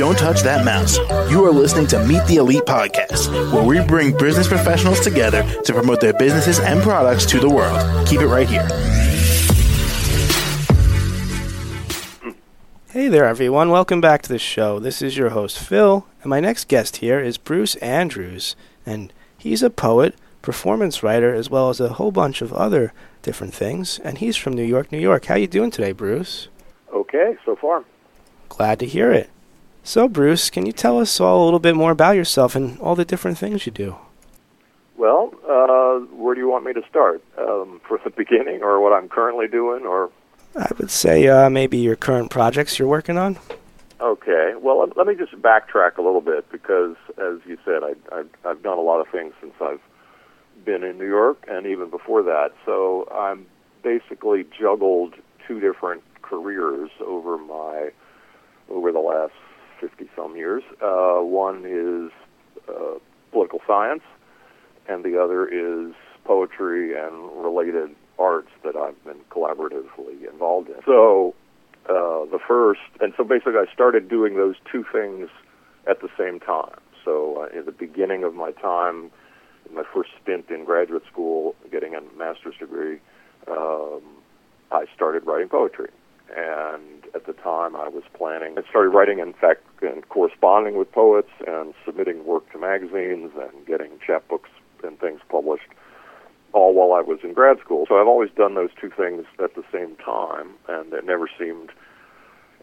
Don't touch that mouse. You are listening to Meet the Elite podcast, where we bring business professionals together to promote their businesses and products to the world. Keep it right here. Hey there, everyone. Welcome back to the show. This is your host, Phil, and my next guest here is Bruce Andrews. And he's a poet, performance writer, as well as a whole bunch of other different things. And he's from New York, New York. How you doing today, Bruce? Okay, so far. Glad to hear it. So, Bruce, can you tell us all a little bit more about yourself and all the different things you do? Well, uh, where do you want me to start? Um, for the beginning, or what I'm currently doing, or? I would say uh, maybe your current projects you're working on. Okay. Well, let, me just backtrack a little bit because, as you said, I, I, I've done a lot of things since I've been in New York, and even before that. So I'm basically juggled two different careers over my over the last 50 some years. Uh, one is uh, political science, and the other is poetry and related arts that I've been collaboratively involved in. So uh, the first, and so basically I started doing those two things at the same time. So uh, in the beginning of my time, my first stint in graduate school, getting a master's degree, um, I started writing poetry. And at the time, I was planning. I started writing, in fact, and corresponding with poets and submitting work to magazines and getting chapbooks and things published, all while I was in grad school. So I've always done those two things at the same time, and it never seemed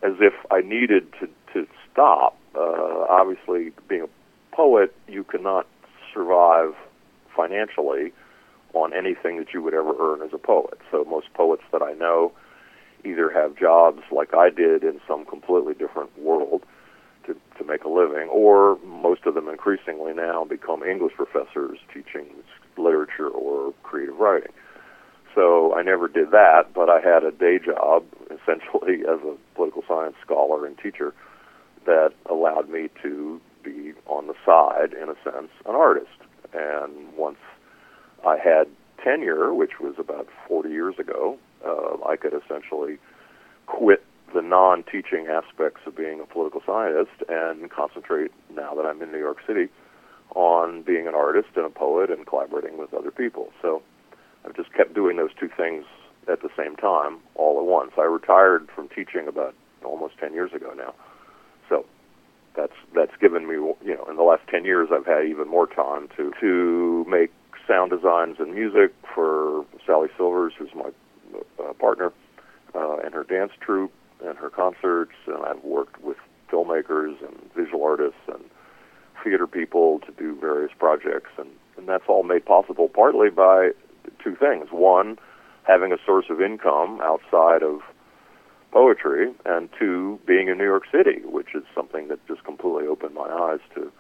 as if I needed to to stop. Uh, obviously, being a poet, you cannot survive financially on anything that you would ever earn as a poet. So most poets that I know either have jobs like I did in some completely different world to, to make a living, or most of them increasingly now become English professors teaching literature or creative writing. So I never did that, but I had a day job essentially as a political science scholar and teacher that allowed me to be on the side, in a sense, an artist. And once I had tenure, which was about 40 years ago, uh, I could essentially quit the non-teaching aspects of being a political scientist and concentrate, now that I'm in New York City, on being an artist and a poet and collaborating with other people. So I've just kept doing those two things at the same time, all at once. I retired from teaching about almost 10 years ago now. So that's that's given me, you know, in the last 10 years, I've had even more time to to make sound designs and music for Sally Silvers, who's my uh, partner, uh, and her dance troupe and her concerts. And I've worked with filmmakers and visual artists and theater people to do various projects, and and that's all made possible partly by two things. One, having a source of income outside of poetry, and two, being in New York City, which is something that just completely opened my eyes to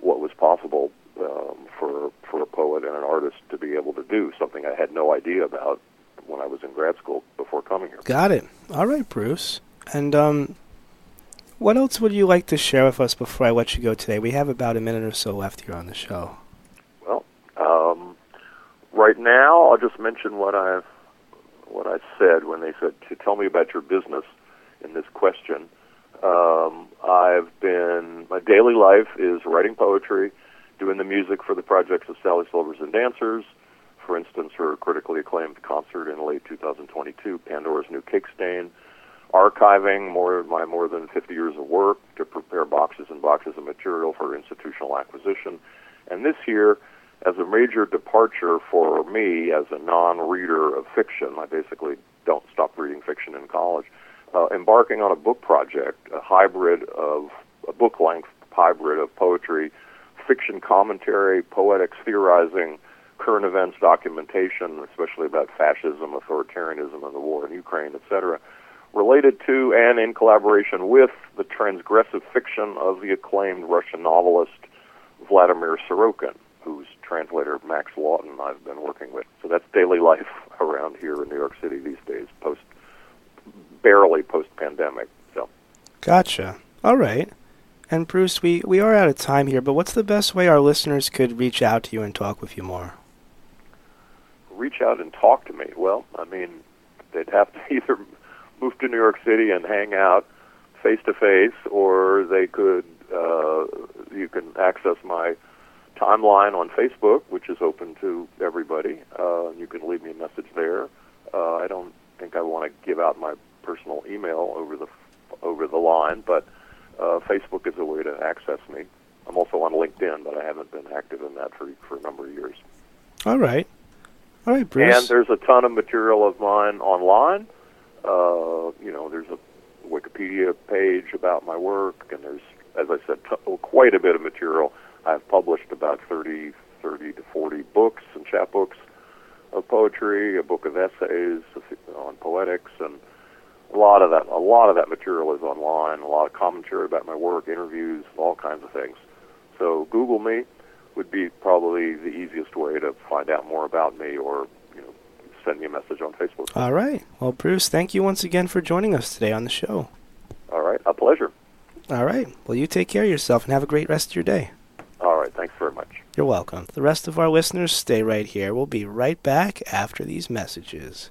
what was possible um, for for a poet and an artist to be able to do something I had no idea about when I was in grad school before coming here. Got it. All right, Bruce. And um, what else would you like to share with us before I let you go today? We have about a minute or so left here on the show. Well, um, right now I'll just mention what I've what I said when they said to tell me about your business in this question. Um, I've been my daily life is writing poetry, doing the music for the projects of Sally Silvers and Dancers. For instance, her critically acclaimed concert in late 2022, Pandora's New Kickstain, Archiving more my more than 50 years of work to prepare boxes and boxes of material for institutional acquisition. And this year, as a major departure for me as a non-reader of fiction, I basically don't stop reading fiction in college. Uh, embarking on a book project, a hybrid of a book-length hybrid of poetry, fiction commentary, poetics theorizing, current events documentation, especially about fascism, authoritarianism, and the war in Ukraine, etc., related to and in collaboration with the transgressive fiction of the acclaimed Russian novelist Vladimir Sorokin, whose translator Max Lawton I've been working with. So that's daily life around here in New York City these days, post barely post pandemic. So Gotcha. All right. And Bruce, we, we are out of time here, but what's the best way our listeners could reach out to you and talk with you more? Reach out and talk to me. Well, I mean, they'd have to either move to New York City and hang out face to face, or they could. Uh, you can access my timeline on Facebook, which is open to everybody. Uh, you can leave me a message there. Uh, I don't think I want to give out my personal email over the over the line, but uh, Facebook is a way to access me. I'm also on LinkedIn, but I haven't been active in that for for a number of years. All right, all right, Bruce. And there's a ton of material of mine online. Uh, you know, there's a Wikipedia page about my work, and there's, as I said, t- quite a bit of material. I've published about 30, 30 to 40 books and chapbooks of poetry, a book of essays on poetics, and a lot of that. A lot of that material is online. A lot of commentary about my work, interviews, all kinds of things. So Google me would be probably the easiest way to find out more about me, or you know, send me a message on Facebook. All right. Well, Bruce, thank you once again for joining us today on the show. All right, a pleasure. All right. Well, you take care of yourself and have a great rest of your day. All right, thanks very much. You're welcome. The rest of our listeners, stay right here. We'll be right back after these messages.